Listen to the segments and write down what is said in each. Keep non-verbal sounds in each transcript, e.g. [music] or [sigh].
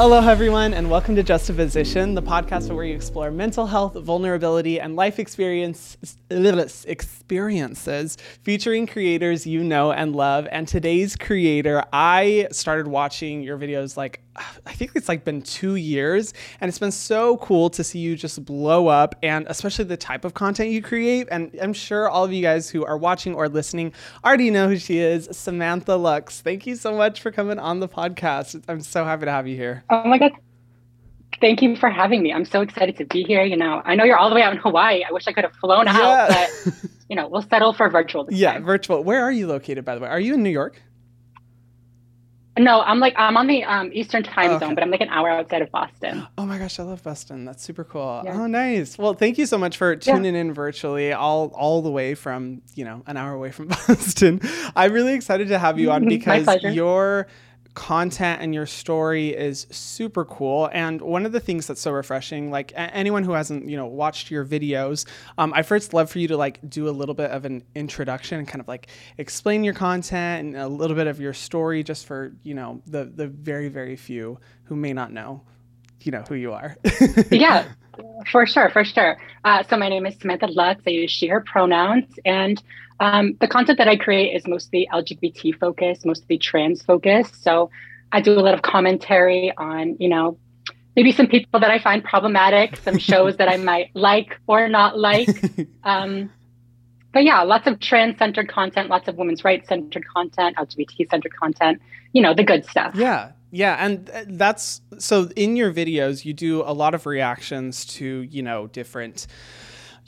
Aloha, everyone, and welcome to Justaposition, the podcast where we explore mental health, vulnerability, and life experience experiences featuring creators you know and love. And today's creator, I started watching your videos like I think it's like been two years, and it's been so cool to see you just blow up, and especially the type of content you create. And I'm sure all of you guys who are watching or listening already know who she is, Samantha Lux. Thank you so much for coming on the podcast. I'm so happy to have you here. Oh my god, thank you for having me. I'm so excited to be here. You know, I know you're all the way out in Hawaii. I wish I could have flown yeah. out, but you know, we'll settle for virtual. yeah, time. virtual. Where are you located, by the way? Are you in New York? No, I'm like I'm on the um, Eastern time okay. zone, but I'm like an hour outside of Boston. Oh my gosh, I love Boston. That's super cool. Yeah. Oh, nice. Well, thank you so much for tuning yeah. in virtually, all all the way from you know an hour away from [laughs] Boston. I'm really excited to have you on [laughs] because you're content and your story is super cool. And one of the things that's so refreshing, like a- anyone who hasn't, you know, watched your videos, um, I first love for you to like do a little bit of an introduction and kind of like explain your content and a little bit of your story, just for you know the the very very few who may not know, you know, who you are. [laughs] yeah. For sure, for sure. Uh, so my name is Samantha Lux. I use she/her pronouns, and um, the content that I create is mostly LGBT focused, mostly trans focused. So I do a lot of commentary on, you know, maybe some people that I find problematic, some [laughs] shows that I might like or not like. [laughs] Um, but yeah, lots of trans centered content, lots of women's rights centered content, LGBT centered content, you know, the good stuff. Yeah. Yeah, and uh, that's so in your videos you do a lot of reactions to, you know, different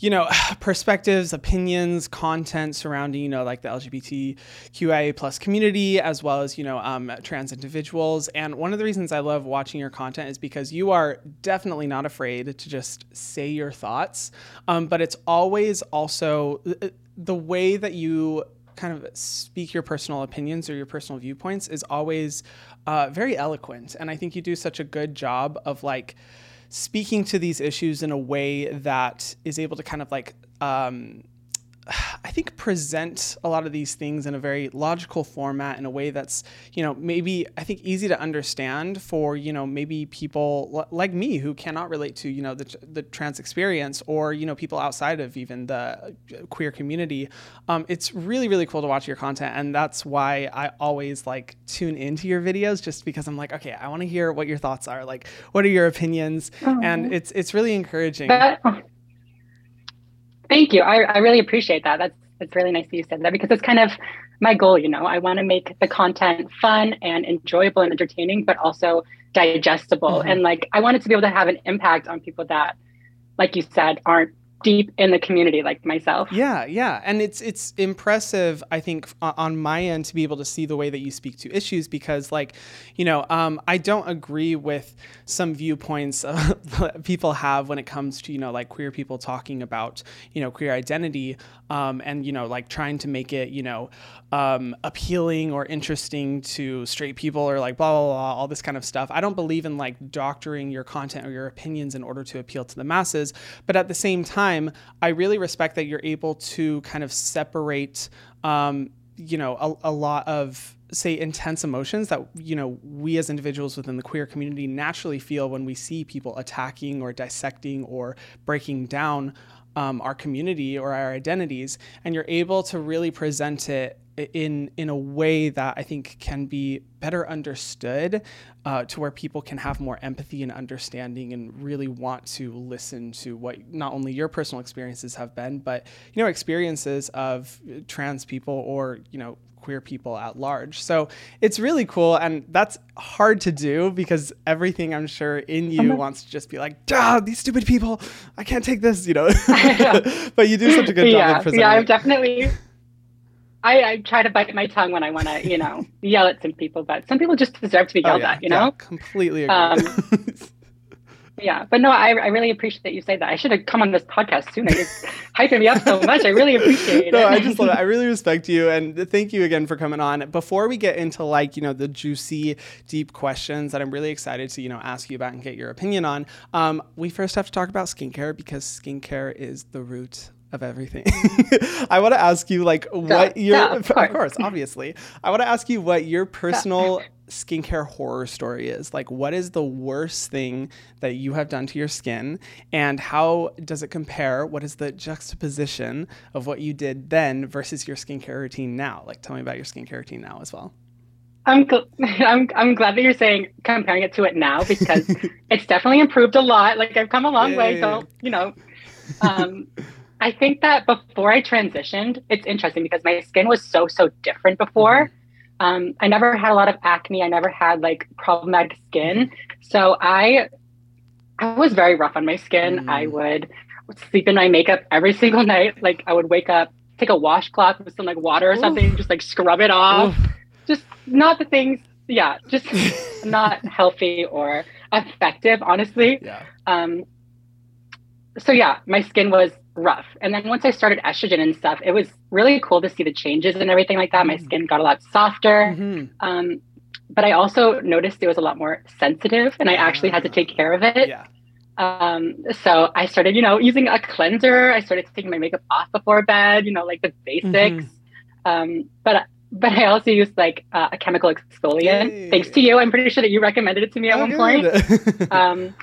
you know, [sighs] perspectives, opinions, content surrounding, you know, like the LGBTQIA plus community, as well as, you know, um, trans individuals. And one of the reasons I love watching your content is because you are definitely not afraid to just say your thoughts. Um, but it's always also uh, the way that you kind of speak your personal opinions or your personal viewpoints is always uh, very eloquent. And I think you do such a good job of like, speaking to these issues in a way that is able to kind of like um, [sighs] I think present a lot of these things in a very logical format in a way that's, you know, maybe I think easy to understand for, you know, maybe people l- like me who cannot relate to, you know, the, the trans experience or, you know, people outside of even the uh, queer community. Um, it's really, really cool to watch your content. And that's why I always like tune into your videos just because I'm like, okay, I want to hear what your thoughts are. Like, what are your opinions? And it's, it's really encouraging. Thank you. I, I really appreciate that. That's it's really nice that you said that because it's kind of my goal, you know. I want to make the content fun and enjoyable and entertaining, but also digestible. Mm-hmm. And like I want it to be able to have an impact on people that, like you said, aren't deep in the community like myself. Yeah, yeah, and it's it's impressive. I think on my end to be able to see the way that you speak to issues because, like, you know, um, I don't agree with some viewpoints [laughs] people have when it comes to you know like queer people talking about you know queer identity um, and you know like trying to make it you know um, appealing or interesting to straight people or like blah, blah blah all this kind of stuff. I don't believe in like doctoring your content or your opinions in order to appeal to the masses, but at the same time, I really respect that you're able to kind of separate, um, you know, a, a lot of say intense emotions that you know we as individuals within the queer community naturally feel when we see people attacking or dissecting or breaking down um, our community or our identities and you're able to really present it in in a way that I think can be better understood, uh, to where people can have more empathy and understanding, and really want to listen to what not only your personal experiences have been, but you know experiences of trans people or you know queer people at large. So it's really cool, and that's hard to do because everything I'm sure in you wants to just be like, "Duh, these stupid people! I can't take this," you know. [laughs] [laughs] but you do such a good job yeah, of presenting. Yeah, I'm definitely I, I, try to bite my tongue when I want to, you know, yell at some people, but some people just deserve to be oh, yelled oh, yeah, at, you know? Yeah, completely agree. Um, [laughs] yeah, but no, I, I really appreciate that you say that. I should have come on this podcast sooner. You're hyping me up so much. I really appreciate it. [laughs] No, I just love it. I really respect you, and thank you again for coming on. Before we get into like you know the juicy, deep questions that I'm really excited to you know ask you about and get your opinion on, um, we first have to talk about skincare because skincare is the root of everything. [laughs] I want to ask you like what your [laughs] of, course. of course, obviously. I want to ask you what your personal skincare horror story is. Like, what is the worst thing that you have done to your skin, and how does it compare? What is the juxtaposition of what you did then versus your skincare routine now? Like, tell me about your skincare routine now as well. I'm, gl- [laughs] I'm I'm glad that you're saying comparing it to it now because [laughs] it's definitely improved a lot. Like I've come a long way. So you know, um, I think that before I transitioned, it's interesting because my skin was so so different before. Mm-hmm. Um, I never had a lot of acne. I never had like problematic skin. So I I was very rough on my skin. Mm. I would sleep in my makeup every single [laughs] night. Like I would wake up, take a washcloth with some like water or Oof. something, just like scrub it off. Oof. Just not the things. Yeah, just [laughs] not healthy or effective, honestly. Yeah. Um. So yeah, my skin was rough. And then once I started estrogen and stuff, it was really cool to see the changes and everything like that. My mm. skin got a lot softer. Mm-hmm. Um, but I also noticed it was a lot more sensitive and I actually had to take care of it. Yeah. Um, so I started, you know, using a cleanser. I started taking my makeup off before bed, you know, like the basics. Mm-hmm. Um, but but I also used like uh, a chemical exfoliant. Yay. Thanks to you, I'm pretty sure that you recommended it to me at oh, one point. [laughs] um,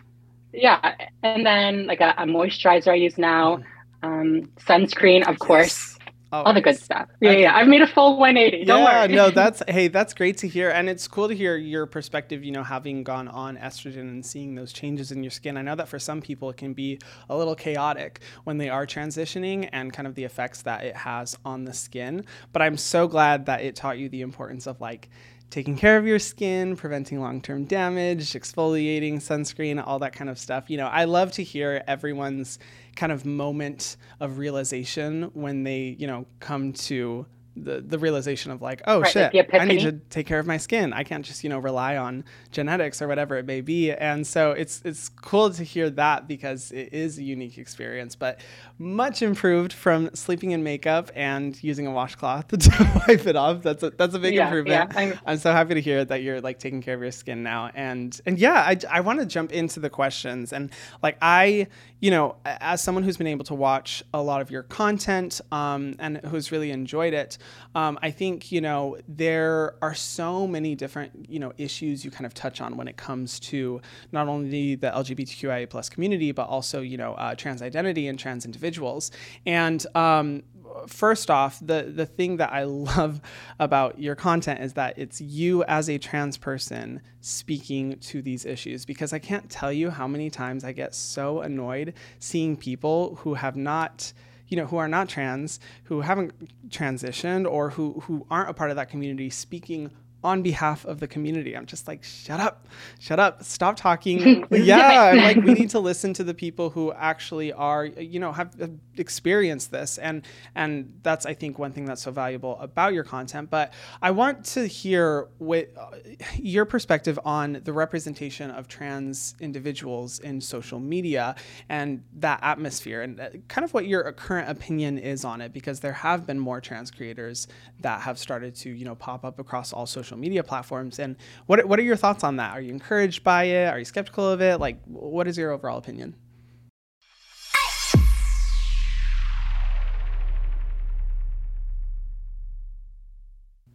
yeah, and then like a, a moisturizer I use now. Mm um, sunscreen, of course. Oh, all the good stuff. Yeah, yeah. I've made a full 180. Don't yeah, worry. no, [laughs] that's hey, that's great to hear, and it's cool to hear your perspective. You know, having gone on estrogen and seeing those changes in your skin. I know that for some people it can be a little chaotic when they are transitioning and kind of the effects that it has on the skin. But I'm so glad that it taught you the importance of like taking care of your skin, preventing long term damage, exfoliating, sunscreen, all that kind of stuff. You know, I love to hear everyone's kind of moment of realization when they, you know, come to the the realization of like, oh right, shit, like I need to take care of my skin. I can't just you know rely on genetics or whatever it may be. And so it's it's cool to hear that because it is a unique experience, but much improved from sleeping in makeup and using a washcloth [laughs] to wipe it off. That's a that's a big yeah, improvement. Yeah, I'm, I'm so happy to hear that you're like taking care of your skin now. And and yeah, I I want to jump into the questions and like I you know as someone who's been able to watch a lot of your content um, and who's really enjoyed it um, I think you know there are so many different you know issues you kind of touch on when it comes to not only the LGBTQIA plus community but also you know uh, trans identity and trans individuals. And um, first off, the the thing that I [laughs] love about your content is that it's you as a trans person speaking to these issues because I can't tell you how many times I get so annoyed seeing people who have not you know, who are not trans, who haven't transitioned, or who who aren't a part of that community, speaking on behalf of the community. I'm just like, shut up, shut up, stop talking. [laughs] yeah, I'm like, we need to listen to the people who actually are, you know, have experienced this, and and that's I think one thing that's so valuable about your content. But I want to hear what uh, your perspective on the representation of trans individuals in social media and that atmosphere, and uh, kind of what your current opinion is on it, because there have been more trans creators that have started to, you know, pop up across all social social media platforms. And what what are your thoughts on that? Are you encouraged by it? Are you skeptical of it? Like, what is your overall opinion?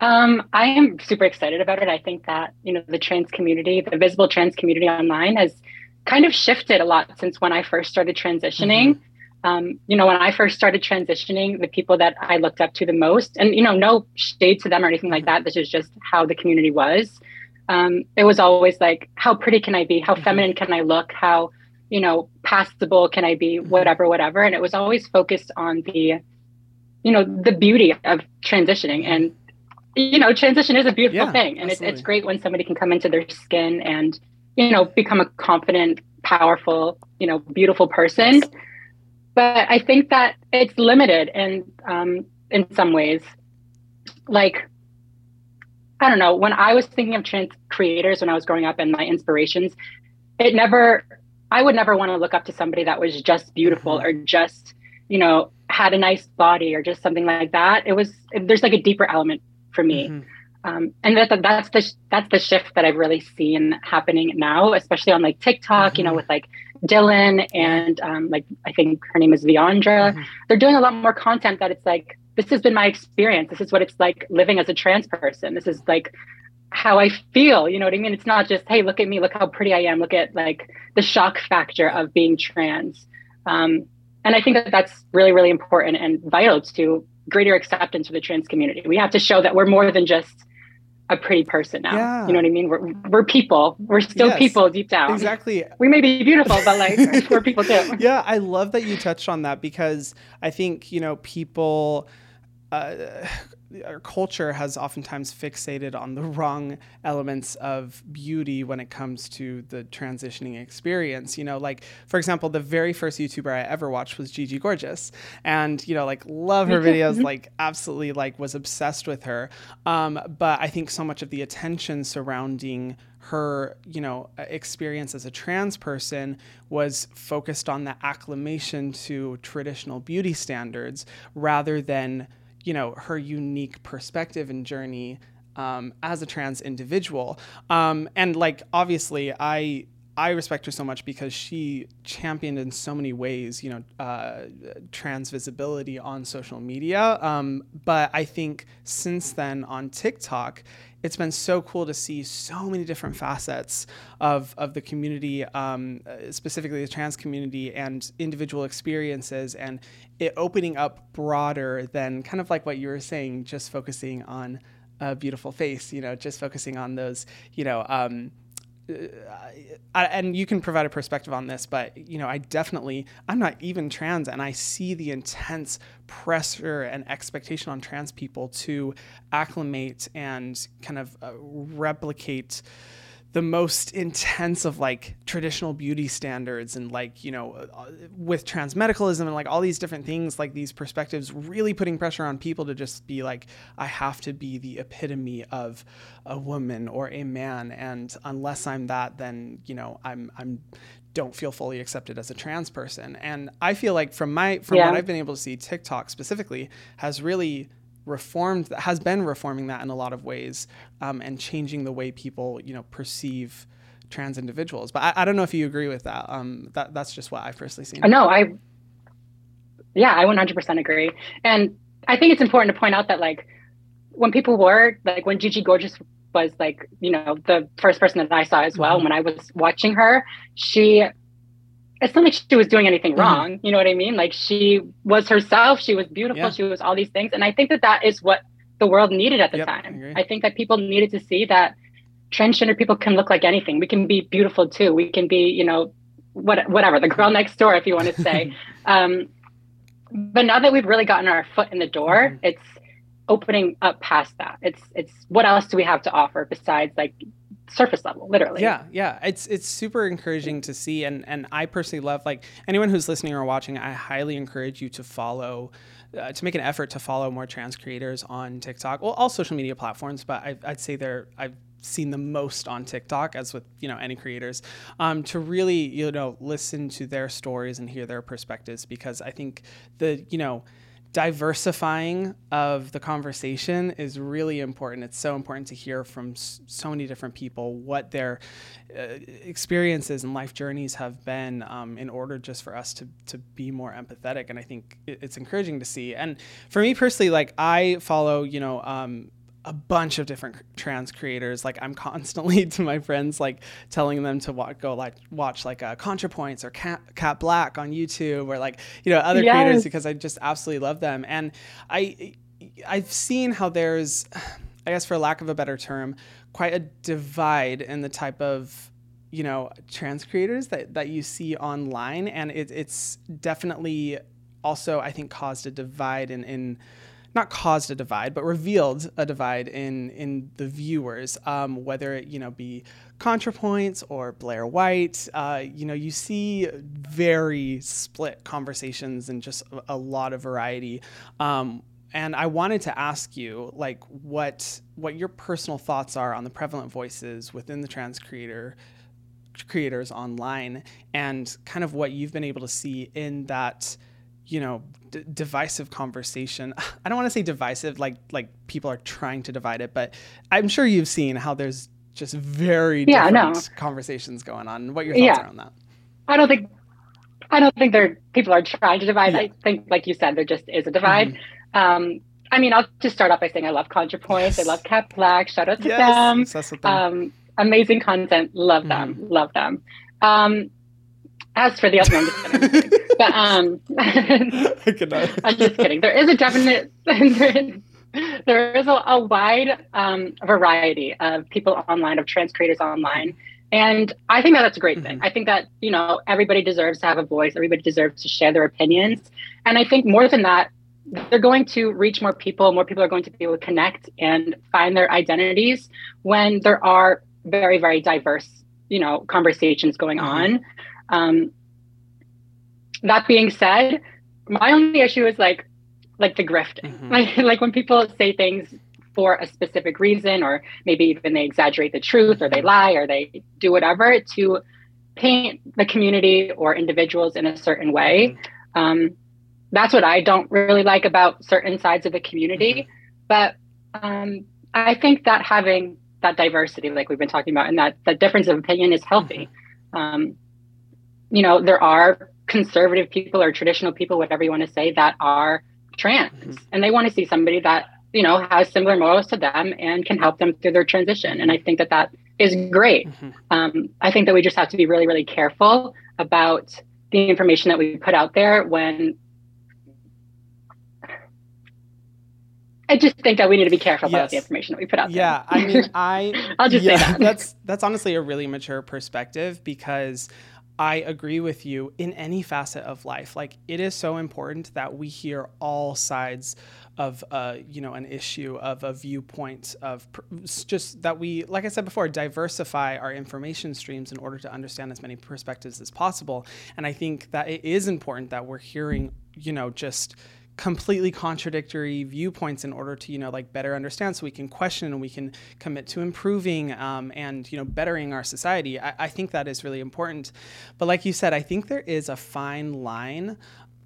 Um, I am super excited about it. I think that you know the trans community, the visible trans community online, has kind of shifted a lot since when I first started transitioning. Mm-hmm um, you know, when I first started transitioning, the people that I looked up to the most, and you know, no shade to them or anything like that. This is just how the community was. Um, it was always like, how pretty can I be? How mm-hmm. feminine can I look? How, you know, passable can I be? Mm-hmm. Whatever, whatever. And it was always focused on the, you know, the beauty of transitioning. And, you know, transition is a beautiful yeah, thing. And it's, it's great when somebody can come into their skin and, you know, become a confident, powerful, you know, beautiful person. Yes but I think that it's limited in um, in some ways. Like, I don't know. When I was thinking of trans creators when I was growing up and my inspirations, it never. I would never want to look up to somebody that was just beautiful mm-hmm. or just, you know, had a nice body or just something like that. It was there's like a deeper element for me. Mm-hmm. Um, and that, that's the that's the shift that I've really seen happening now, especially on like TikTok. Mm-hmm. You know, mm-hmm. with like Dylan and um, like I think her name is Viandra. Mm-hmm. They're doing a lot more content that it's like this has been my experience. This is what it's like living as a trans person. This is like how I feel. You know what I mean? It's not just, hey, look at me, look how pretty I am, look at like the shock factor of being trans. Um, and I think that that's really, really important and vital to greater acceptance for the trans community. We have to show that we're more than just a pretty person now. Yeah. You know what I mean? We're we're people. We're still yes, people deep down. Exactly. We may be beautiful, but like [laughs] we're people too. Yeah, I love that you touched on that because I think, you know, people uh, our culture has oftentimes fixated on the [laughs] wrong elements of beauty when it comes to the transitioning experience. You know, like for example, the very first YouTuber I ever watched was Gigi Gorgeous, and you know, like love her videos, [laughs] like absolutely like was obsessed with her. Um, but I think so much of the attention surrounding her, you know, experience as a trans person was focused on the acclimation to traditional beauty standards rather than you know her unique perspective and journey um, as a trans individual. Um, and like obviously i i respect her so much because she championed in so many ways you know uh, trans visibility on social media. Um, but i think since then on tiktok it's been so cool to see so many different facets of, of the community, um, specifically the trans community and individual experiences, and it opening up broader than kind of like what you were saying, just focusing on a beautiful face, you know, just focusing on those, you know, um, uh, and you can provide a perspective on this, but you know, I definitely I'm not even trans, and I see the intense pressure and expectation on trans people to acclimate and kind of uh, replicate the most intense of like traditional beauty standards and like you know uh, with trans medicalism and like all these different things like these perspectives really putting pressure on people to just be like i have to be the epitome of a woman or a man and unless i'm that then you know i'm i'm don't feel fully accepted as a trans person and i feel like from my from yeah. what i've been able to see tiktok specifically has really reformed that has been reforming that in a lot of ways um, and changing the way people you know perceive trans individuals. But I, I don't know if you agree with that. Um, that that's just what I've personally seen. No I yeah I 100% agree. And I think it's important to point out that like when people were like when Gigi Gorgeous was like you know the first person that I saw as well mm-hmm. when I was watching her she it's not like she was doing anything mm-hmm. wrong. You know what I mean? Like she was herself. She was beautiful. Yeah. She was all these things. And I think that that is what the world needed at the yep, time. I, I, think that people needed to see that transgender people can look like anything. We can be beautiful too. We can be, you know, what, whatever, the girl next door, if you want to say. [laughs] um, but now that we've really gotten our foot in the door, mm-hmm. it's opening up past that. It's, it's what else do we have to offer besides like surface level literally. Yeah yeah. It's it's super encouraging to see and and i personally love like anyone who's listening or watching i highly encourage you to follow uh, to make an effort to follow more trans creators on tiktok. Well all social media platforms but I, i'd say they're i've seen the most on TikTok, as with you know any creators, um, to really you know listen to their stories and hear their perspectives because I think the you know diversifying of the conversation is really important. It's so important to hear from so many different people what their uh, experiences and life journeys have been um, in order just for us to, to be more empathetic. And I think it's encouraging to see. And for me personally, like I follow, you know, um, a bunch of different trans creators. Like I'm constantly [laughs] to my friends, like telling them to wa- go like watch like uh, ContraPoints or Kat, Kat Blaque on YouTube or like you know other yes. creators because I just absolutely love them. And I I've seen how there's, I guess for lack of a better term, quite a divide in the type of you know trans creators that that you see online, and it, it's definitely also I think caused a divide in in not caused a divide, but revealed a divide in in the viewers. Um, whether it you know be ContraPoints or Blair White, uh, you know you see very split conversations and just a, lot of variety. Um, and I wanted to ask you like what what your personal thoughts are on the prevalent voices within the trans creator creators online and kind of what you've been able to see in that you know d- divisive conversation [laughs] i don't want to say divisive like like people are trying to divide it but i'm sure you've seen how there's just very yeah, different no. conversations going on what your thoughts yeah. are on that i don't think i don't think there people are trying to divide yeah. i think like you said there just is a divide mm-hmm. um, I mean, I'll just start off by saying I love ContraPoints. Yes. I love Kat Blaque. Shout out to yes. them. them. Um, amazing content. Love them. Mm. Love them. Um, as for the other, one, I'm just kidding. [laughs] but um, [laughs] I'm just kidding. There is a definite. [laughs] there is a, a wide um, variety of people online, of trans creators online. And I think that that's a great thing. Mm-hmm. I think that, you know, everybody deserves to have a voice. Everybody deserves to share their opinions. And I think more than that, they're going to reach more people. More people are going to be able to connect and find their identities when there are very, very diverse, you know, conversations going mm-hmm. on. Um, that being said, my only issue is like like the grifting. Mm-hmm. [laughs] Like like when people say things for a specific reason, or maybe even they exaggerate the truth, or they mm-hmm. lie, or they do whatever to paint the community or individuals in a certain way. Mm-hmm. Um, that's what I don't really like about certain sides of the community. Mm-hmm. But um, I think that having that diversity, like we've been talking about, and that that difference of opinion is healthy. Mm-hmm. Um, you know, there are conservative people or traditional people, whatever you want to say, that are trans, mm-hmm. and they want to see somebody that you know has similar morals to them and can help them through their transition and i think that that is great mm-hmm. um, i think that we just have to be really really careful about the information that we put out there when I just think that we need to be careful yes. about the information that we put out yeah, there. Yeah, I mean, [laughs] I I'll just yeah, say that. [laughs] that's that's honestly a really mature perspective because I agree with you in any facet of life. Like it is so important that we hear all sides of uh, you know an issue of a viewpoint of pr- just that we like i said before diversify our information streams in order to understand as many perspectives as possible and i think that it is important that we're hearing you know just completely contradictory viewpoints in order to you know like better understand so we can question and we can commit to improving um, and you know bettering our society. I, I, think that is really important. But like you said i think there is a fine line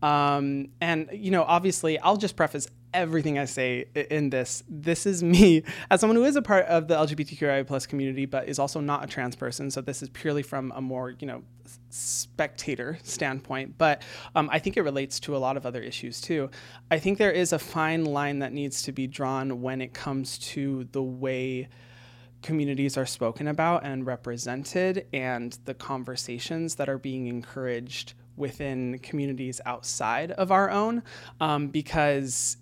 um, and you know obviously i'll just preface everything I say in this. This is me [laughs] as someone who is a part of the LGBTQI plus community, but is also not a trans person. So this is purely from a more, you know, spectator standpoint. But um, I think it relates to a lot of other issues too. I think there is a fine line that needs to be drawn when it comes to the way communities are spoken about and represented and the conversations that are being encouraged within communities outside of our own um, because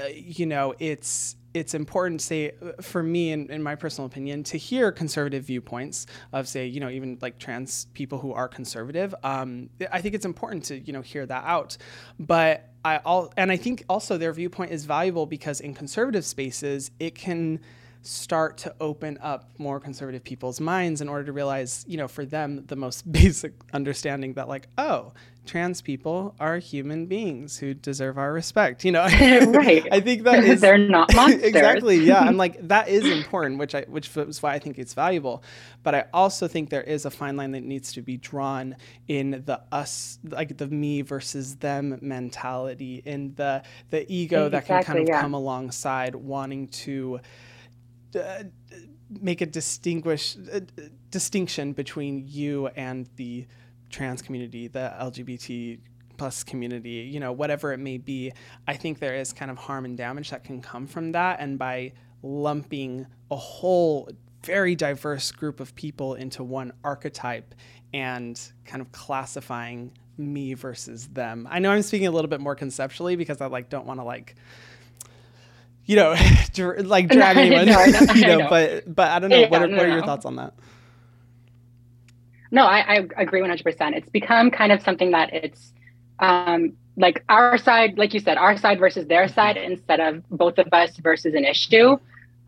uh, you know, it's it's important, say, for me, in, in my personal opinion, to hear conservative viewpoints of, say, you know, even like trans people who are conservative. Um, I think it's important to, you know, hear that out. But I all, and I think also their viewpoint is valuable because in conservative spaces, it can start to open up more conservative people's minds in order to realize, you know, for them, the most [laughs] basic understanding that, like, oh, trans people are human beings who deserve our respect. You know, [laughs] right? I think that is [laughs] they're not [laughs] monsters. exactly. Yeah, I'm like that is important, which I which is why I think it's valuable. But I also think there is a fine line that needs to be drawn in the us, like the me versus them mentality, in the the ego exactly, that can kind of yeah. come alongside wanting to uh, make a distinguish uh, distinction between you and the trans community, the LGBT plus community, you know, whatever it may be, I think there is kind of harm and damage that can come from that. And by lumping a whole very diverse group of people into one archetype and kind of classifying me versus them. I know I'm speaking a little bit more conceptually because I like don't want to like you know, [laughs] like [laughs] drag anyone, no, know, [laughs] you know, but but I don't know. Yeah, what, are, no, what are your thoughts on that? No, I, I agree 100%. It's become kind of something that it's um, like our side, like you said, our side versus their side instead of both of us versus an issue.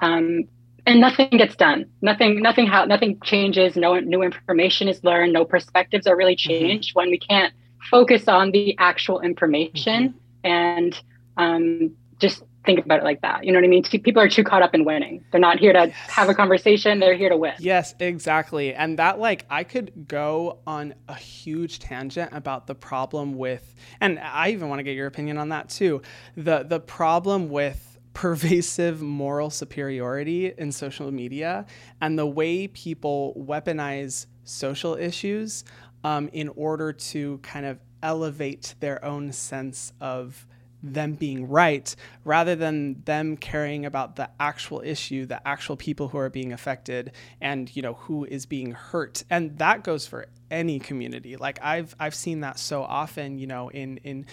Um, and nothing gets done. Nothing, nothing, how, nothing changes. No new information is learned. No perspectives are really mm-hmm. changed when we can't focus on the actual information and um, just think about it like that. You know what I mean? People are too caught up in winning. They're not here to yes. have a conversation. They're here to win. Yes, exactly. And that, like, I could go on a huge tangent about the problem with, and I even want to get your opinion on that too. The the problem with pervasive moral superiority in social media and the way people weaponize social issues um, in order to kind of elevate their own sense of them being right rather than them caring about the actual issue the actual people who are being affected and you know who is being hurt. And that goes for any community. Like I've I've seen that so often, you know, in in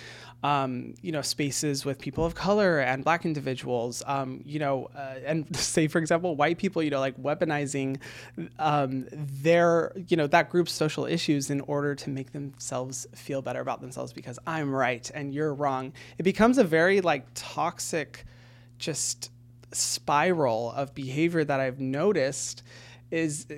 um, you know spaces with people of color and Black individuals. Um, you know, uh, and [laughs] say for example, white people, you know, like weaponizing um, their you know that group's social issues in order to make themselves feel better about themselves because I'm right and you're wrong. It becomes a very like toxic, just spiral of behavior that I've noticed is uh,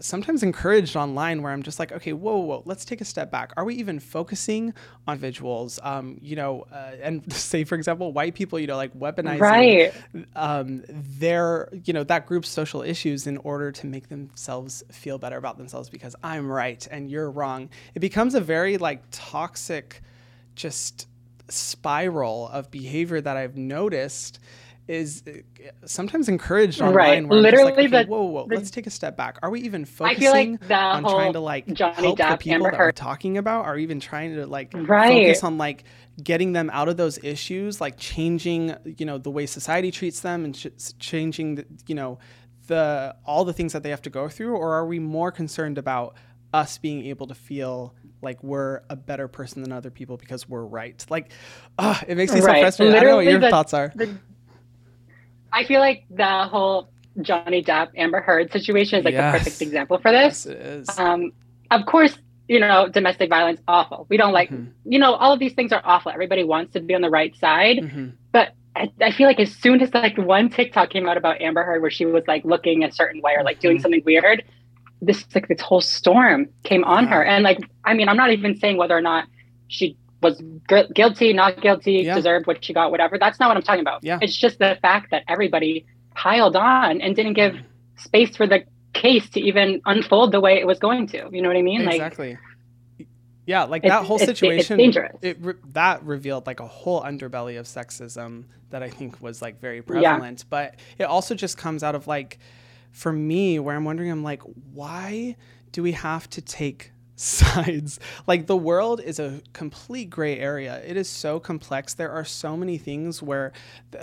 sometimes encouraged online where I'm just like, okay, whoa, whoa, let's take a step back. Are we even focusing on visuals? Um, you know, uh, and [laughs] say, for example, white people, you know, like weaponizing right. um, their, you know, that group's social issues in order to make themselves feel better about themselves because I'm right and you're wrong. It becomes a very like toxic, just spiral of behavior that I've noticed is uh, sometimes encouraged online. Right. Where Literally, like, okay, the, whoa, whoa, the, let's take a step back. Are we even focusing like on trying to like Johnny help Depp, the people that we're talking about? Are we even trying to like right. focus on like getting them out of those issues, like changing, you know, the way society treats them and ch- changing, the, you know, the all the things that they have to go through, or are we more concerned about us being able to feel like we're a better person than other people because we're right. Like, uh, it makes me right. so frustrated. Literally I don't know what your the, thoughts are. I feel like the whole Johnny Depp Amber Heard situation is like yes. the perfect example for this. Yes. Um, of course, you know, domestic violence awful. We don't like, mm-hmm. you know, all of these things are awful. Everybody wants to be on the right side, mm-hmm. but I, I, feel like as soon as like one TikTok came out about Amber Heard where she was like looking a certain way or like doing mm-hmm. something weird, this like this whole storm came on her. And like, I mean, I'm not even saying whether or not she was gu- guilty, not guilty, yeah. deserved what she got, whatever. That's not what I'm talking about. Yeah. It's just the fact that everybody piled on and didn't give space for the case to even unfold the way it was going to. You know what I mean? Exactly. Like, yeah, like that whole situation. It's, it's it re- that revealed like a whole underbelly of sexism that I think was like very prevalent. Yeah. But it also just comes out of like, for me, where I'm wondering, I'm like, why do we have to take sides. [laughs] Like the world is a complete gray area. It is so complex. There are so many things where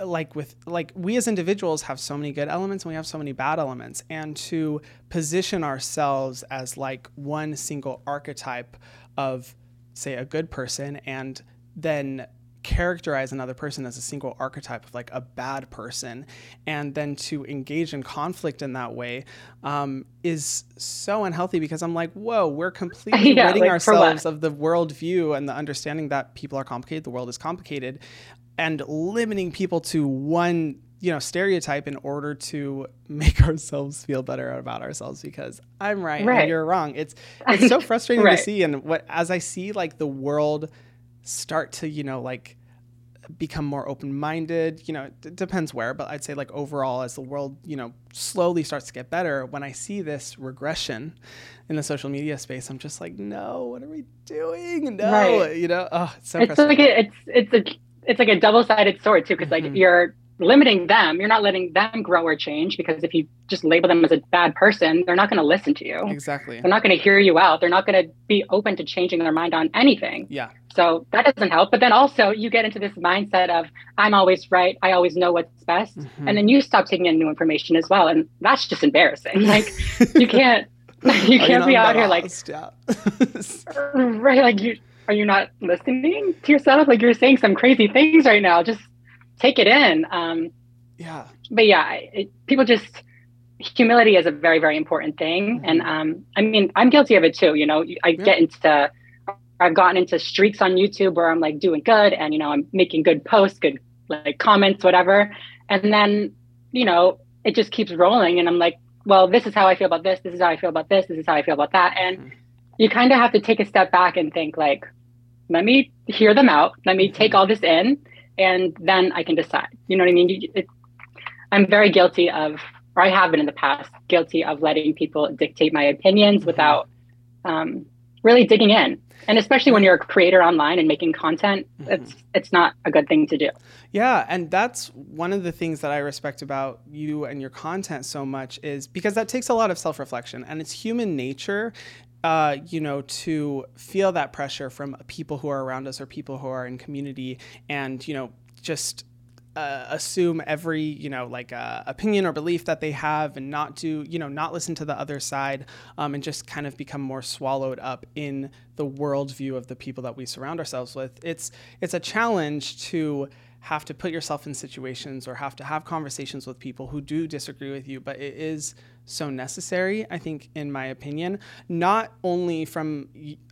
like with like we as individuals have so many good elements and we have so many bad elements and to position ourselves as like one single archetype of say a good person and then characterize another person as a single archetype of like a bad person and then to engage in conflict in that way um, is so unhealthy because i'm like whoa we're [laughs] completely yeah, ridding like ourselves of the worldview and the understanding that people are complicated the world is complicated and limiting people to one you know stereotype in order to make [laughs] ourselves feel better about ourselves because i'm right, right. and you're wrong it's [laughs] it's so frustrating right. to see and what as i see like the world start to you know like become more open-minded you know it depends where but i'd say like overall as the world you know slowly starts to get better when i see this regression in the social media space i'm just like no what are we doing? No right. you know? Oh it's so it's like a, it's it's a it's like a double-sided sword too because mm-hmm. like you're limiting them. You're not letting them grow or change because if you just label them as a bad person they're not going to listen to you. Exactly. They're not going to hear you out. They're not going to be open to changing their mind on anything. Yeah so that doesn't help but then also you get into this mindset of i'm always right i always know what's best mm-hmm. and then you stop taking in new information as well and that's just embarrassing [laughs] like you can't [laughs] you can't be out here like yeah. [laughs] right like you are you not listening to yourself like you're saying some crazy things right now just take it in. Um, yeah. But yeah, it, people just humility is a very very important thing, mm-hmm. and um, I mean I'm guilty of it too. You know, I yeah. get into I've gotten into streaks on YouTube where I'm like doing good, and you know I'm making good posts, good like comments, whatever, and then you know it just keeps rolling, and I'm like, well, this is how I feel about this. This is how I feel about this. This is how I feel about that, and mm-hmm. you kind of have to take a step back and think like, let me hear them out. Let me take mm-hmm. all this in and then I can decide. You know what I mean? It, I'm very guilty of, or I have been in the past, guilty of letting people dictate my opinions mm-hmm. without um, really digging in. And especially when you're a creator online and making content, mm-hmm. it's it's not a good thing to do. Yeah, and that's one of the things that I respect about you and your content so much is because that takes a lot of self-reflection and it's human nature uh, you know, to feel that pressure from people who are around us or people who are in community and, you know, just uh, assume every you know like uh, opinion or belief that they have and not do you know not listen to the other side um, and just kind of become more swallowed up in the worldview of the people that we surround ourselves with. It's it's a challenge to have to put yourself in situations or have to have conversations with people who do disagree with you, but it is so necessary, I think, in my opinion, not only from,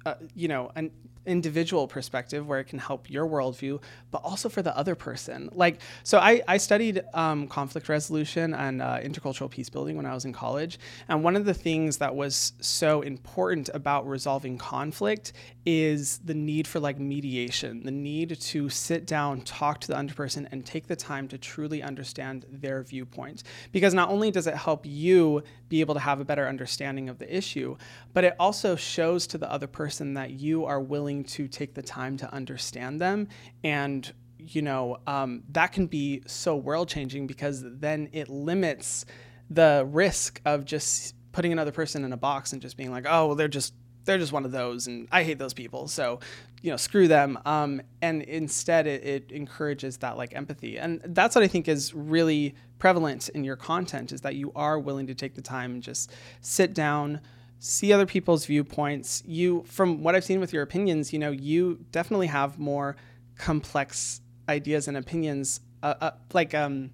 uh, you know, an individual perspective where it can help your worldview, but also for the other person. Like, so I, I studied um, conflict resolution and uh, intercultural peace building when I was in college. And one of the things that was so important about resolving conflict is the need for like mediation, the need to sit down, talk to the other person, and take the time to truly understand their viewpoint. Because not only does it help you be able to have a better understanding of the issue, but it also shows to the other person that you are willing to take the time to understand them and you know um, that can be so world changing because then it limits the risk of just putting another person in a box and just being like oh well they're just they're just one of those and i hate those people so you know screw them. Um, and instead it, it encourages that like empathy. And that's what i think is really prevalent in your content is that you are willing to take the time and just sit down see other people's viewpoints. You from what i've seen with your opinions you know you definitely have more complex ideas and opinions uh, uh, like um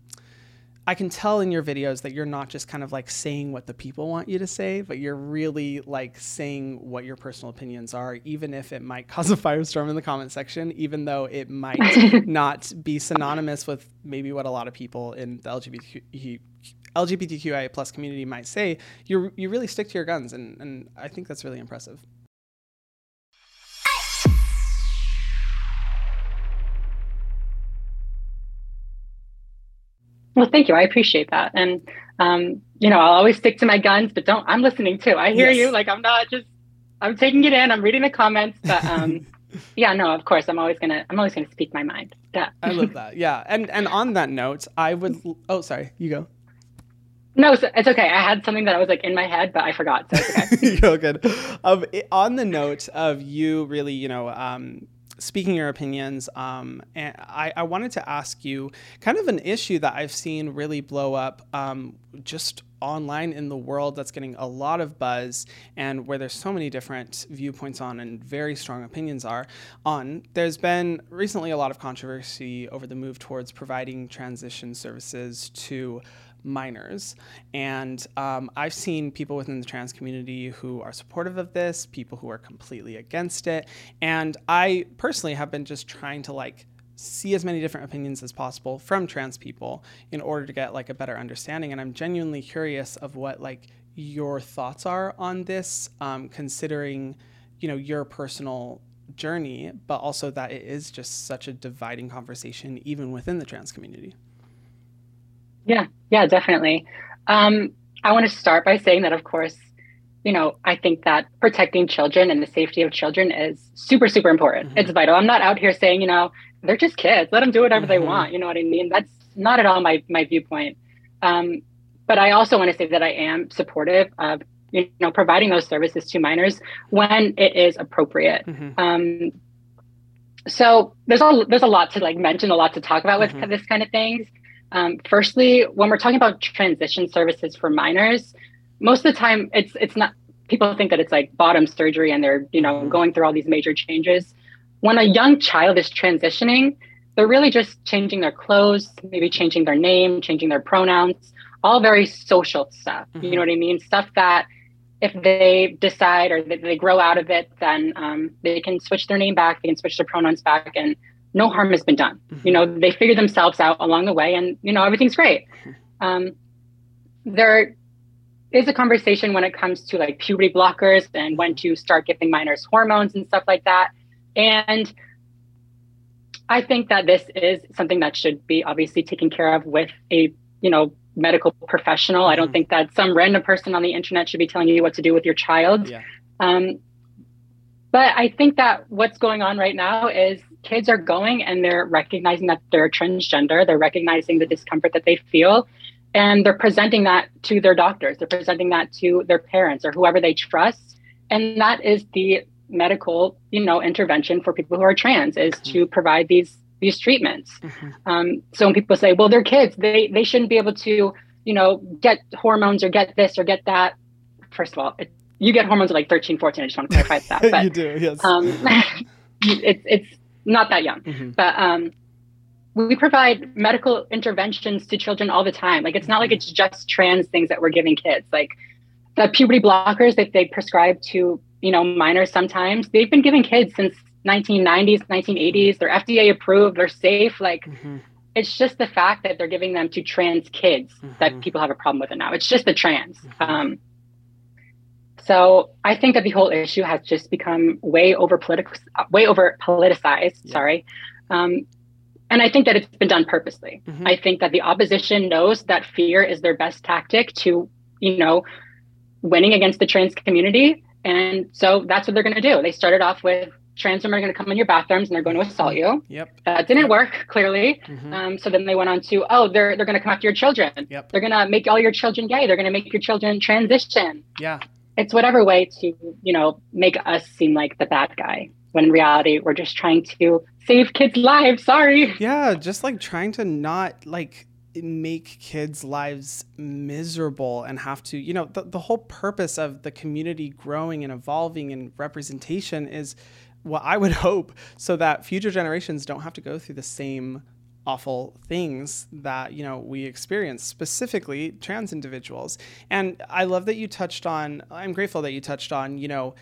I can tell in your videos that you're not just kind of like saying what the people want you to say, but you're really like saying what your personal opinions are, even if it might [laughs] cause a firestorm in the comment section, even though it might [laughs] not be synonymous with maybe what a lot of people in the LGBTQ, LGBTQIA plus community might say. You you really stick to your guns, and, and I think that's really impressive. Well, thank you. I appreciate that. And, um, you know, I'll always stick to my guns, but don't, I'm listening too. I hear yes. you. Like, I'm not just, I'm taking it in. I'm reading the comments, but, um, [laughs] yeah, no, of course, I'm always going to, I'm always going to speak my mind. Yeah. I love that. Yeah. And, and on that note, I would, oh, sorry, you go. No, it's okay. I had something that I was like in my head, but I forgot. So it's okay. [laughs] You're good. Um, on the note of you really, you know, um, speaking your opinions, um, and I, I, wanted to ask you kind of an issue that I've seen really blow up um, just online in the world that's getting a lot of buzz and where there's so many different viewpoints on and very strong opinions are on. There's been recently a lot of controversy over the move towards providing transition services to minors. And um, I've seen people within the trans community who are supportive of this, people who are completely against it. And I personally have been just trying to like see as many different opinions as possible from trans people in order to get like a better understanding. And I'm genuinely curious of what like your thoughts are on this, um, considering you know your personal journey, but also that it is just such a dividing conversation even within the trans community. Yeah, yeah, definitely. Um, I want to start by saying that, of course, you know, I think that protecting children and the safety of children is super, super important. Mm-hmm. It's vital. I'm not out here saying, you know, they're just kids. Let them do whatever mm-hmm. they want. You know what I mean? That's not at all my my viewpoint. Um, but I also want to say that I am supportive of you know providing those services to minors when it is appropriate. Mm-hmm. Um, so there's a there's a lot to like mention, a lot to talk about with mm-hmm. this kind of things. Um, firstly, when we're talking about transition services for minors, most of the time it's it's not people think that it's like bottom surgery and they're you know mm-hmm. going through all these major changes. When a young child is transitioning, they're really just changing their clothes, maybe changing their name, changing their pronouns, all very social stuff. Mm-hmm. You know what I mean? Stuff that if they decide or they grow out of it, then um, they can switch their name back, they can switch their pronouns back, and no harm has been done. Mm-hmm. You know, they figure themselves out along the way and, you know, everything's great. Mm-hmm. Um, there is a conversation when it comes to like puberty blockers and when to start giving minors hormones and stuff like that. And I think that this is something that should be obviously taken care of with a, you know, medical professional. Mm-hmm. I don't mm-hmm. think that some random person on the internet should be telling you what to do with your child. Yeah. Um, but I think that what's going on right now is kids are going and they're recognizing that they're transgender, they're recognizing the discomfort that they feel, and they're presenting that to their doctors, they're presenting that to their parents or whoever they trust. and that is the medical, you know, intervention for people who are trans is mm-hmm. to provide these these treatments. Mm-hmm. Um, so when people say, well, they're kids, they they shouldn't be able to, you know, get hormones or get this or get that. First of all, it, you get hormones at like 13, 14. I just want to clarify that. [laughs] But, you do, yes. Um, [laughs] it's it's not that young, mm-hmm. but um, we provide medical interventions to children all the time. Like it's not like it's just trans things that we're giving kids. Like the puberty blockers that they prescribe to you know minors sometimes they've been giving kids since 1990s 1980s they're fda approved they're safe like mm-hmm. it's just the fact that they're giving them to trans kids mm-hmm. that people have a problem with it now it's just the trans mm-hmm. um, so i think that the whole issue has just become way over political way over politicized yeah. sorry um, and I think that it's been done purposely. Mm-hmm. I think that the opposition knows that fear is their best tactic to, you know, winning against the trans community. And so that's what they're going to do. They started off with trans women are going to come in your bathrooms and they're going to assault you. Yep. That didn't work clearly. Mm-hmm. Um, so then they went on to, oh, they're they're going to come after your children. Yep. They're going to make all your children gay. They're going to make your children transition. Yeah. It's whatever way to you know make us seem like the bad guy when in reality we're just trying to save kids' lives. Sorry. Yeah, just like trying to not like make kids' lives miserable and have to, you know, the, the whole purpose of the community growing and evolving and representation is what I would [laughs] hope so that future generations don't have to go through the same awful things that you know we experience specifically trans individuals. And i love that you touched on i'm grateful that you touched on you know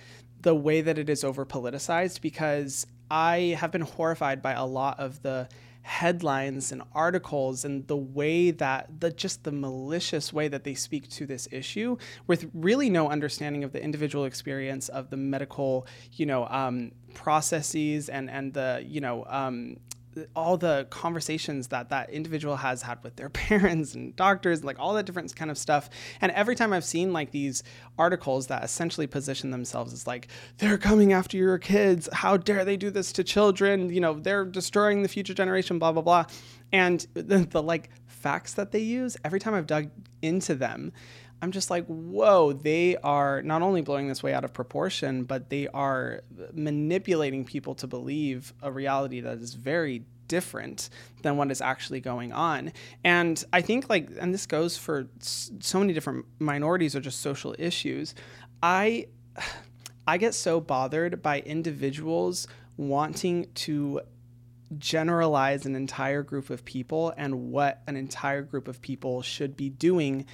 the way that it is over politicized because i have been horrified by a lot of the headlines and articles and the way that the just the malicious way that they speak to this issue with really no understanding of the individual experience of the medical you know um, processes and and the you know um, all the conversations that that individual has had with their [laughs] parents and doctors, like all that different kind of stuff. And every time I've seen like these articles that essentially position themselves as like, they're coming after your kids. How dare they do this to children? You know, they're destroying the future generation, blah, blah, blah. And the, the like facts that they use, every time I've dug into them, I'm just like, whoa, they are not only blowing this way out of proportion, but they are manipulating people to believe a reality that is very different than what is actually going on. And I think, like, and this goes for so many different minorities or just social issues. I, I get so bothered by individuals wanting to generalize an entire group of people and what an entire group of people should be doing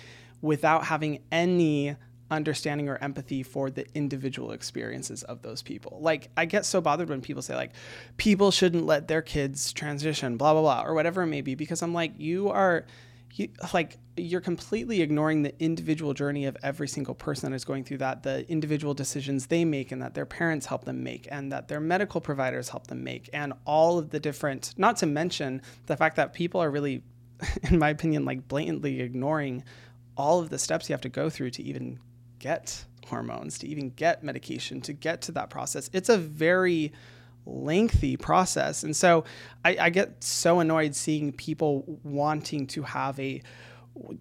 without having any understanding or empathy for the individual experiences of those people. Like I get so bothered when people say like people shouldn't let their kids transition blah blah blah or whatever it may be because I'm like you are you, like you're completely ignoring the individual journey of every single person that is going through that the individual decisions they make and that their parents help them make and that their medical providers help them make and all of the different not to mention the fact that people are really [laughs] in my opinion like blatantly ignoring all of the steps you have to go through to even get hormones, to even get medication, to get to that process. It's a very lengthy process. And so I, I, get so annoyed seeing people wanting to have a,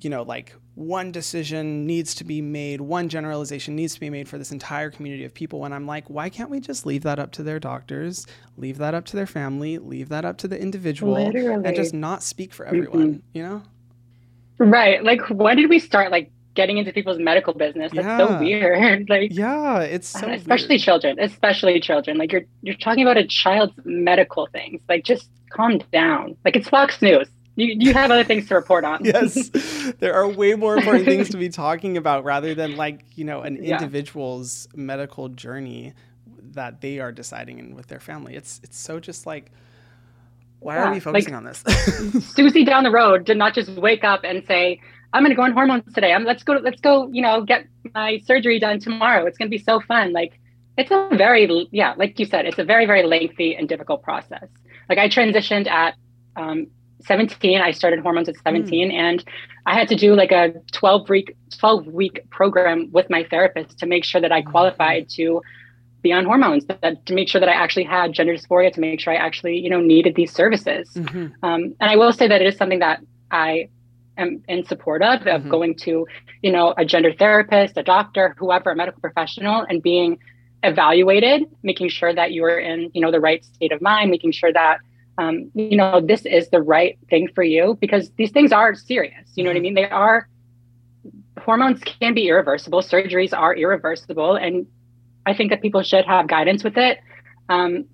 you know, like one decision needs to be made, one generalization needs to be made for this entire community of people. When I'm like, why can't we just leave that up to their doctors, leave that up to their family, leave that up to the individual, Literally. and just not speak for everyone, mm-hmm. you know? Right. Like, when did we start like getting into people's medical business? That's yeah. so weird. [laughs] like, yeah, it's so uh, especially weird. children, especially children. Like, you're you're talking about a child's medical things. Like, just calm down. Like, it's Fox News. You, you have other things to report on. [laughs] [laughs] yes, there are way more important things to be talking about rather than like you know an individual's yeah. medical journey that they are deciding in with their family. It's it's so just like why yeah, are we focusing like, on this? [laughs] Susie down the road did not just wake up and say, "I'm going to go on hormones today. I'm let's go let's go, you know, get my surgery done tomorrow. It's going to be so fun." Like it's a very yeah, like you said, it's a very very lengthy and difficult process. Like I transitioned at um, 17. I started hormones at 17, mm. and I had to do like a 12 week 12 week program with my therapist to make sure that I hmm. qualified to be on hormones that, to make sure that I actually had gender dysphoria, to make sure I actually, you know, needed these services. Mm-hmm. Um, and I will say that it is something that I am in support of, of mm-hmm. going to, you know, a gender therapist, a doctor, whoever, a medical professional, and being evaluated, making sure that you are in, you know, the right state of mind, making sure that, um, you know, this is the right thing for you because these things are serious. You know what I mm-hmm. mean? They are hormones can be irreversible, surgeries are irreversible, and I think that people should have guidance with it. Um,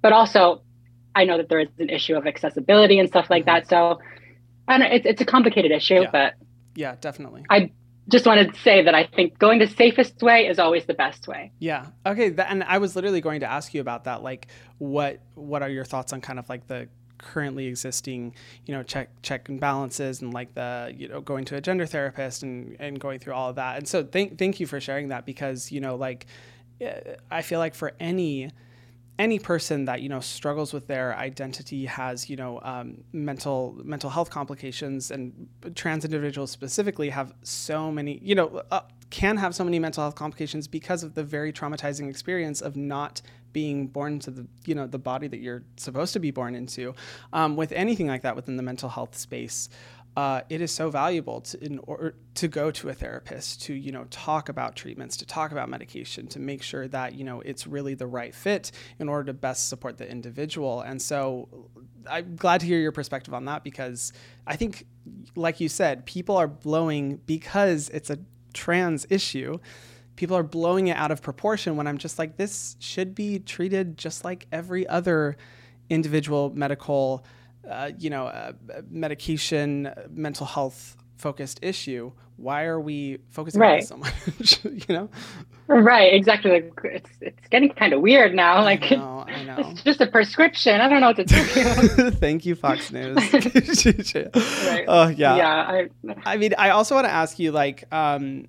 but also, I know that there is an issue of accessibility and stuff like that. So, I don't, it's it's a complicated issue, yeah. but yeah, definitely. I just wanted to say that I think going the safest way is always the best way. Yeah. Okay. That, and I was literally going to ask you about that. Like, what what are your thoughts on kind of like the currently existing, you know, check check and balances and like the, you know, going to a gender therapist and, and going through all of that. And so thank thank you for sharing that because, you know, like I feel like for any any person that you know struggles with their identity has you know um, mental mental health complications and trans individuals specifically have so many you know uh, can have so many mental health complications because of the very traumatizing experience of not being born into the you know the body that you're supposed to be born into. Um, with anything like that within the mental health space uh, it is so valuable to, in order to go to a therapist to you know talk about treatments to talk about medication to make sure that you know it's really the right fit in order to best support the individual. And so i'm glad to hear your perspective on that because i think like you said people are blowing because it's a trans issue people are blowing it out of proportion when i'm just like this should be treated just like every other individual medical uh, you know, uh, medication, mental health focused issue. Why are we focusing right. on this so much? [laughs] you know? Right, exactly. Like it's it's getting kind of weird now. Like I know, I [laughs] know. it's just a prescription. I don't know what to do. [laughs] Thank you, Fox News. right. Oh yeah. Yeah. I, I mean, I also want to ask you, like, um,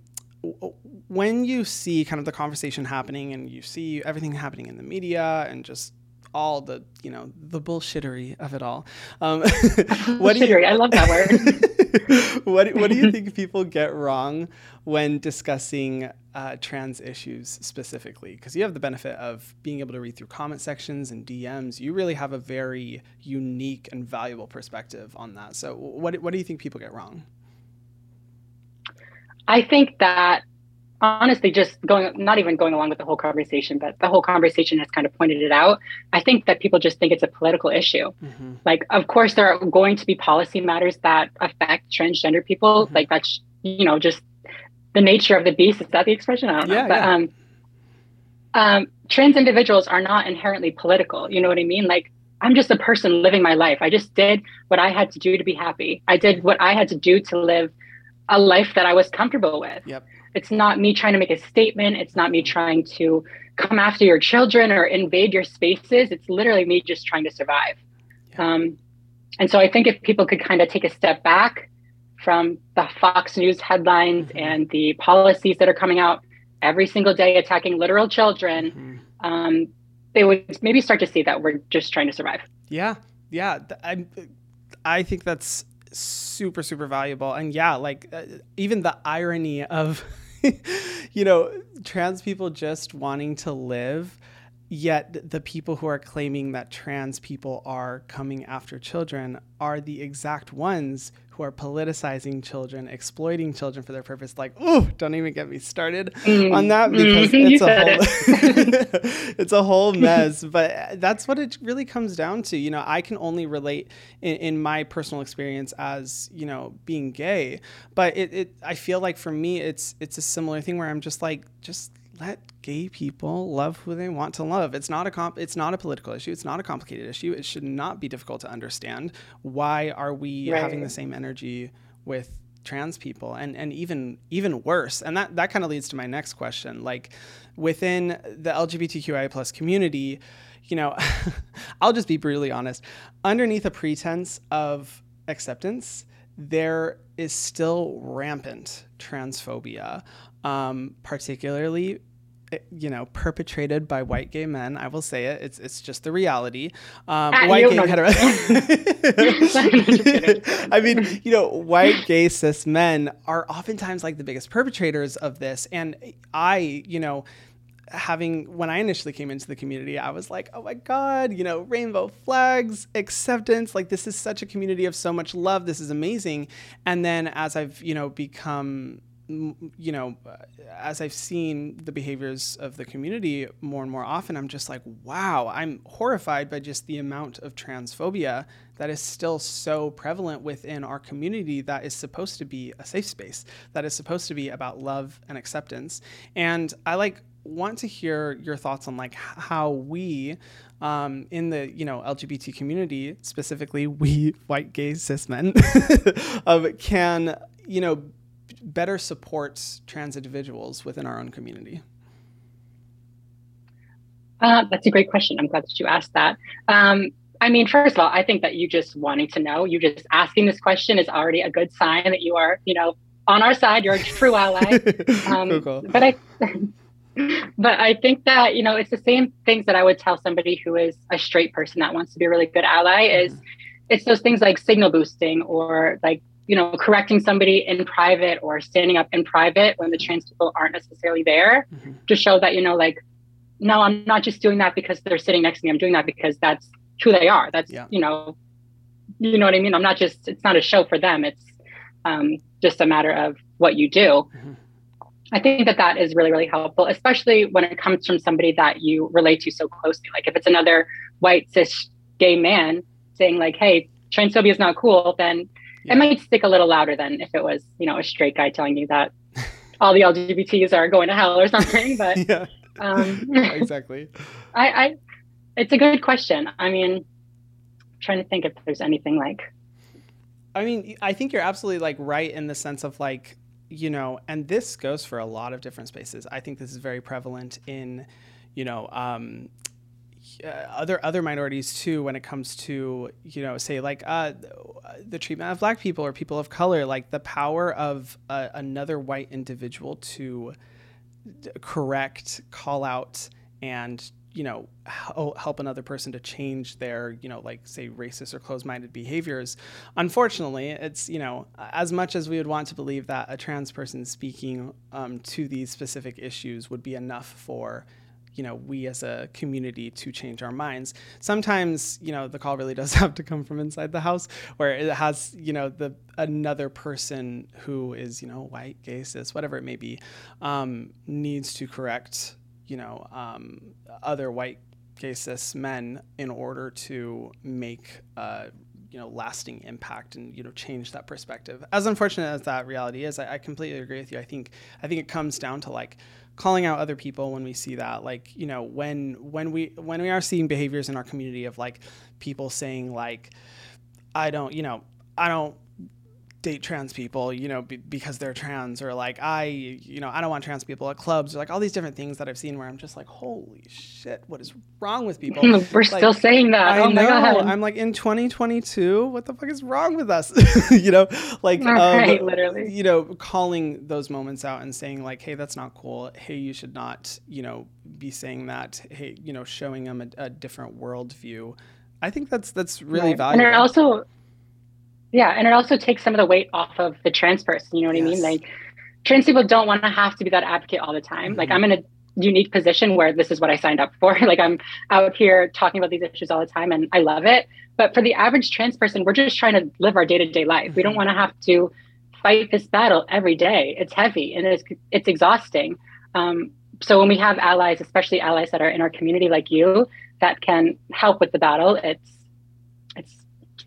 when you see kind of the conversation happening and you see everything happening in the media and just all the you know the bullshittery of it all. Um, [laughs] what do you, I love that word. [laughs] what what do you think [laughs] people get wrong when discussing uh, trans issues specifically? Because you have the benefit of being able to read through comment sections and DMs. You really have a very unique and valuable perspective on that. So what what do you think people get wrong? I think that honestly just going not even going along with the whole conversation but the whole conversation has kind of pointed it out. I think that people just think it's a political issue. Mm-hmm. like of course there are going to be policy matters that affect transgender people. Mm-hmm. like that's you know just the nature of the beast. Is that the expression? I don't know. Yeah, but yeah. um um trans individuals are not inherently political. You know what i mean? Like i'm just a person living my life. I just did what i had to do to be happy. I did what i had to do to live a life that i was comfortable with. Yep it's not me trying to make a statement. It's not me trying to come after your children or invade your spaces. It's literally me just trying to survive. Yeah. Um, and so I think if people could kind of take a step back from the Fox News headlines mm-hmm. and the policies that are coming out every single day attacking literal children, mm-hmm. um, they would maybe start to see that we're just trying to survive. Yeah, yeah. I, I think that's super super valuable and yeah like uh, even the irony of [laughs] [laughs] you know, trans people just wanting to live, yet the people who are claiming that trans people are coming after children are the exact ones who are politicizing children, exploiting children for their purpose. Like, oh, don't even get me started mm. on that because mm. it's a whole it. [laughs] [laughs] it's a whole mess. But that's what it really comes down to. You know, I can only relate in, in my personal experience as you know being gay, but it, it I feel like for me it's it's a similar thing where I'm just like just let gay people love who they want to love. It's not a comp- it's not a political issue. It's not a complicated issue. It should not be difficult to understand. Why are we right. having the same energy with trans people and and even even worse and that that kind of leads to my next question like within the lgbtqi plus community you know [laughs] i'll just be brutally honest underneath a pretense of acceptance there is still rampant transphobia um, particularly eh, you know, perpetrated by white gay men. I will say it. It's it's just the reality. Um, ah, white gay hetero. [laughs] [laughs] I mean, you know, white gay cis men are oftentimes like the biggest perpetrators of this, and I, you know. having when I initially came into the community, I was like, oh my God, you know, rainbow flags, acceptance. Like, this is such a community of so much love. This is amazing. And then as I've, you know, become you know, as I've seen the behaviors of the community more and more often, I'm just like, wow, I'm horrified by just the amount of transphobia that is still so prevalent within our community that is supposed to be a safe space, that is supposed to be about love and acceptance. And I like want to hear your thoughts on like how we um, in the you know LGBT community, specifically we [laughs] white gay cis men, [laughs] um, can you know better supports trans individuals within our own community? Uh, that's a great question. I'm glad that you asked that. Um, I mean, first of all, I think that you just wanting to know, you just asking this question is already a good sign that you are, you know, on our side. You're a true ally. [laughs] Um, cool. But I, [laughs] but I think that you know, it's the same things that I would tell somebody who is a straight person that wants to be a really good ally. Is mm-hmm. it's those things like signal boosting or like you know, correcting somebody in private or standing up in private when the trans people aren't necessarily there mm-hmm. to show that, you know, like, no, I'm not just doing that because they're sitting next to me. I'm doing that because that's who they are. That's, yeah. you know, you know what I mean? I'm not just, it's not a show for them. It's um, just a matter of what you do. Mm-hmm. I think that that is really, really helpful, especially when it comes from somebody that you relate to so closely. Like if it's another white cis gay man saying like, "Hey, transphobia is not cool," then yeah. it might stick a little louder than if it was, you know, a straight guy telling you that all the LGBTs are going to hell or something. [laughs] But yeah, um, [laughs] exactly. [laughs] I, I, it's a good question. I mean, I'm trying to think if there's anything like. I mean, I think you're absolutely like right in the sense of like, you know, and this goes for a lot of different spaces. I think this is very prevalent in, you know, um, uh, other other minorities too when it comes to you know say like uh, the treatment of black people or people of color like the power of uh, another white individual to correct call out and you know help another person to change their you know like say racist or closed-minded behaviors. Unfortunately it's you know as much as we would want to believe that a trans person speaking um, to these specific issues would be enough for you know we as a community to change our minds. Sometimes you know the call really [laughs] does have to come from inside the house where it has you know the another person who is you know white gay cis whatever it may be um, needs to correct you know um, other white gay cis men in order to make you know lasting impact and you know change that perspective. As unfortunate as that reality is I, I completely agree with you. I think i think it comes down to like calling out other people when we see that like you know when when we when we are seeing behaviors in our community of like people saying like i don't you know i don't date trans people, you know, be, because they're trans, or like I, you know, I don't want trans people at clubs, or like all these different things that I've seen where I'm just like, holy shit, what is wrong with people? [laughs] We're like, still saying that. I oh know. I'm like in 2022, what the fuck is wrong with us? [laughs] you know, like, um, right, literally, you know, calling those moments out and saying like, hey, that's not cool. Hey, you should not, you know, be saying that. Hey, you know, showing them a, a different worldview. I think that's that's really right. valuable. And it also yeah, and it also takes some of the weight off of the trans person. You know what yes. I mean? Like trans people don't want to have to be that advocate all the time. Mm-hmm. Like I'm in a unique position where this is what I signed up for. [laughs] like I'm out here talking about these issues all the time and I love it. But for the average trans person, we're just trying to live our day-to-day life. Mm-hmm. We don't mm-hmm. want to have to fight this battle every day. It's heavy and it's it's exhausting. Um, so when we have allies, especially allies that are in our community like you, that can help with the battle, it's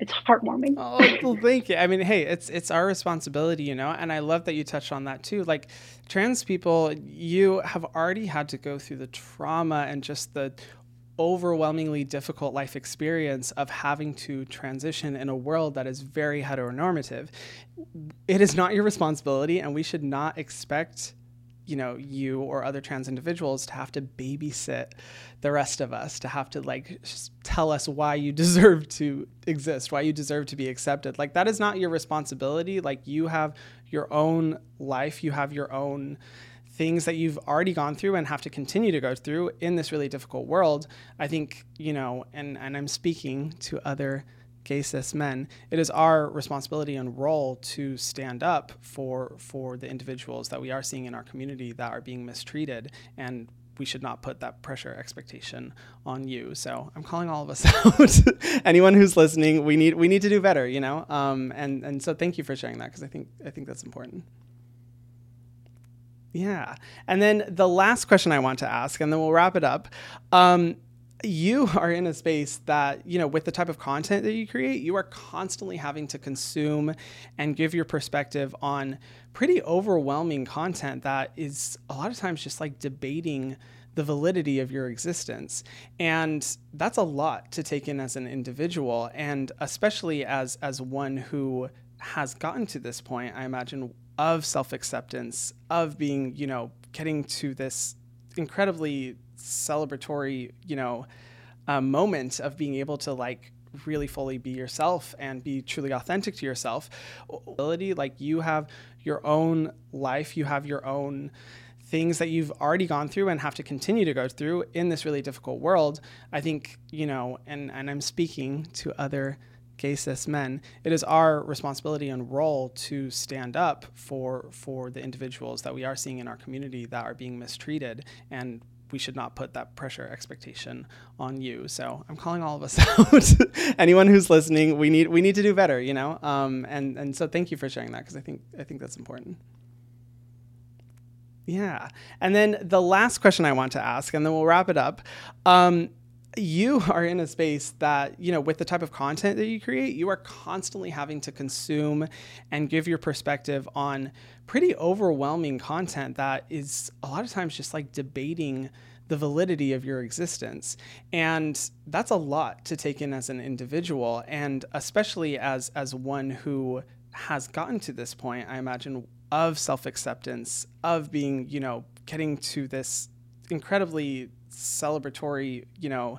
it's heartwarming. oh, well, thank you. I mean, hey, it's it's our responsibility, you know, and I love that you touched on that too. Like trans people, you have already had to go through the trauma and just the overwhelmingly difficult life experience of having to transition in a world that is very heteronormative. It is not your responsibility, and we should not expect you know you or other trans individuals to have to babysit the rest of us to have to like tell us why you [laughs] deserve to exist why you deserve to be accepted. Like that is not your responsibility. Like you have your own life. You have your own things that you've already gone through and have to continue to go through in this really difficult world. I think you know and and i'm speaking to other gay cis men, it is our responsibility and role to stand up for for the individuals that we are seeing in our community that are being mistreated and we should not put that pressure expectation on you. So I'm calling all of us [laughs] out. Anyone who's listening, we need we need to do better, you know. Um, and and so thank you for sharing that because I think I think that's important. Yeah, and then the last question I want to ask, and then we'll wrap it up. Um, you [laughs] are in a space that you know with the type of content that you create you are constantly having to consume and give your perspective on pretty overwhelming content that is a lot of times just like debating the validity of your existence. And that's a lot to take in as an individual and especially as as one who has gotten to this point i imagine of self-acceptance of being you know getting to this incredibly celebratory, you know, uh, moment of being able to like really fully be yourself and be truly authentic to yourself. Ability, like you have your own life, you have your own things that you've already gone through and have to continue to go through in this really difficult world. I think, you know, and, and I'm speaking to other gay cis men, it is our responsibility and role to stand up for for the individuals that we are seeing in our community that are being mistreated and we should not put that pressure expectation on you. So I'm calling all of us [laughs] out. Anyone who's listening, we need we need to do better, you know. Um, and and so thank you for sharing that because I think I think that's important. Yeah, and then the last question I want to ask, and then we'll wrap it up. Um, you [laughs] are in a space that, you know, with the type of content that you create, you are constantly having to consume and give your perspective on pretty overwhelming content that is a lot of times just like debating the validity of your existence. And that's a lot to take in as an individual and especially as as one who has gotten to this point, I imagine of self-acceptance, of being, you know, getting to this incredibly celebratory, you know,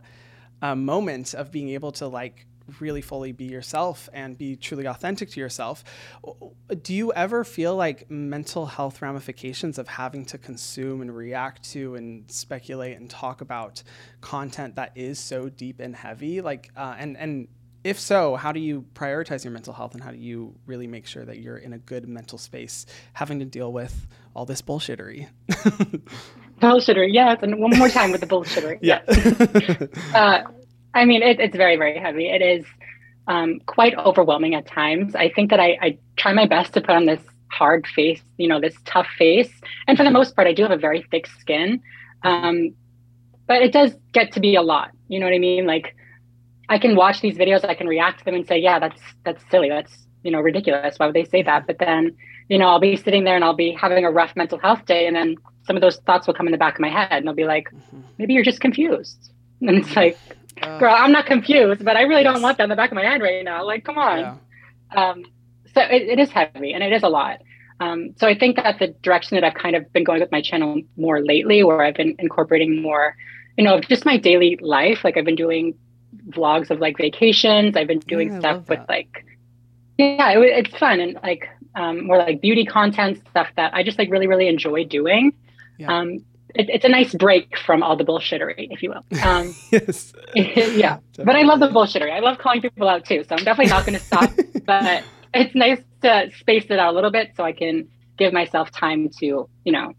uh, moment of being able to like really fully be yourself and be truly authentic to yourself. Do you ever feel like mental health ramifications of having to consume and react to and speculate and talk about content that is so deep and heavy? Like, uh, and and if so, how do you prioritize your mental health and how do you really make sure that you're in a good mental space having to deal with all this bullshittery? [laughs] bullshittery, yes. And one more time with the bullshitter. yeah. uh, I mean, it, it's very, very heavy. It is um, quite overwhelming at times. I think that I, I try my best to put on this hard face, you know, this tough face. And for the most part, I do have a very thick skin. Um, but it does get to be a lot. You know what I mean? Like, I can watch these videos, I can react to them and say, yeah, that's that's silly. That's you know ridiculous. Why would they say that? But then, you know, I'll be sitting there and I'll be having a rough mental health day, and then some of those thoughts will come in the back of my head, and they'll be like, mm-hmm. maybe you're just confused. [laughs] And it's like, uh, girl, I'm not confused, but I really yes. don't want that in the back of my head right now. Like, come on. Yeah. Um, so it, it is heavy and it is a lot. Um, so I think that the direction that I've kind of been going with my channel more lately, where I've been incorporating more, you know, just my daily life. Like I've been doing vlogs of like vacations. I've been doing yeah, stuff with like, yeah, it, it's fun and like um, more like beauty content stuff that I just like really really enjoy doing. Yeah. Um, it, it's a nice break from all the bullshittery, if you will. [laughs] Um, yes. [laughs] yeah. Definitely. But I love the bullshittery. I love calling people out too. So I'm definitely not going to stop. [laughs] but it's nice to space it out a little bit so I can give myself time to, you know,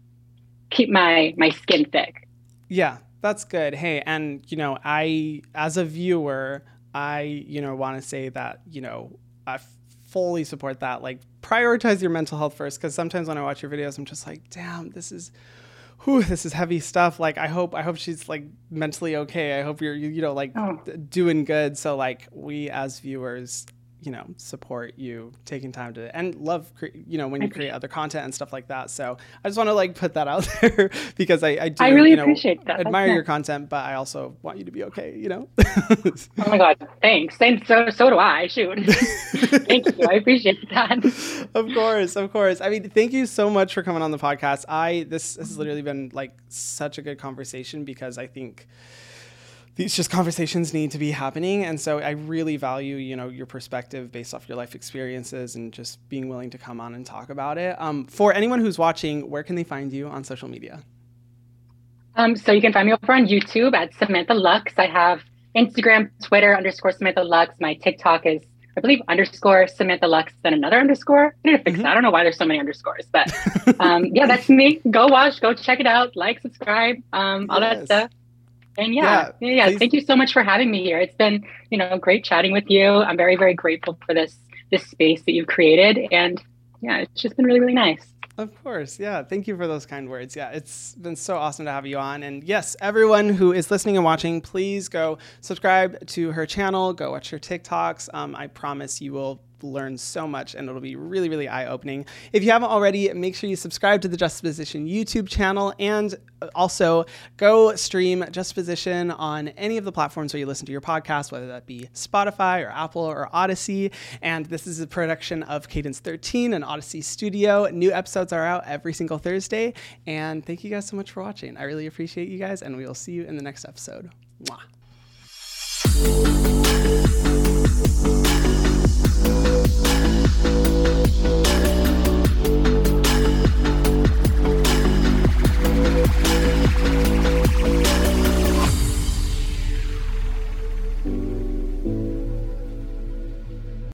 keep my my skin thick. Yeah, that's good. Hey, and you know, I as a viewer, I you know want to say that you know I fully support that. Like prioritize your mental health first, because sometimes when I watch your videos, I'm just like, damn, this is whew, this is heavy stuff. Like, I hope, I hope she's like mentally okay. I hope you're, you, you know, like oh. doing good. So, like, we as viewers, you know support you taking time to and love you know when you create other content and stuff like that. So i just want to like put that out [laughs] there because i i do I really you know, appreciate that. Admire That's your nice. content but i also want you to be okay you know? Oh my god thanks. And so so do i shoot. [laughs] Thank you i appreciate that. Of course of course. I mean thank you so much for coming on the podcast. I this has literally been like such a good conversation because i think these just conversations need to be happening and so i really value you know your perspective based off your life experiences and just being willing to come on and talk about it um, for anyone who's watching where can they find you on social media um, so you can find me over on youtube at samantha lux i have instagram twitter underscore samantha lux my tiktok is I believe underscore Samantha Lux, then another underscore. I need to fix mm-hmm. that. I don't know why there's so many underscores, but [laughs] um, yeah, that's me. Go watch, go check it out, like, subscribe, um, all yes. that stuff. And yeah, yeah, yeah, yeah. thank you so much for having me here. It's been, you know, great chatting with you. I'm very, very grateful for this this space that you've created, and yeah, it's just been really, really nice. Of course. Yeah. Thank you for those kind words. Yeah. It's been so awesome to have you on. And yes, everyone who is listening and watching, please go subscribe to her channel, go watch her TikToks. Um, I promise you will learn so much and it'll be really, really eye opening. If you haven't already, make sure you subscribe to the Justaposition YouTube channel and uh, also go stream Justaposition on any of the platforms where you listen to your podcast, whether that be Spotify or Apple or Audacy. And this is a production of Cadence 13 and Audacy Studio. New episodes are out every single Thursday. And thank you guys so much for watching. I really appreciate you guys, and we will see you in the next episode. Mwah.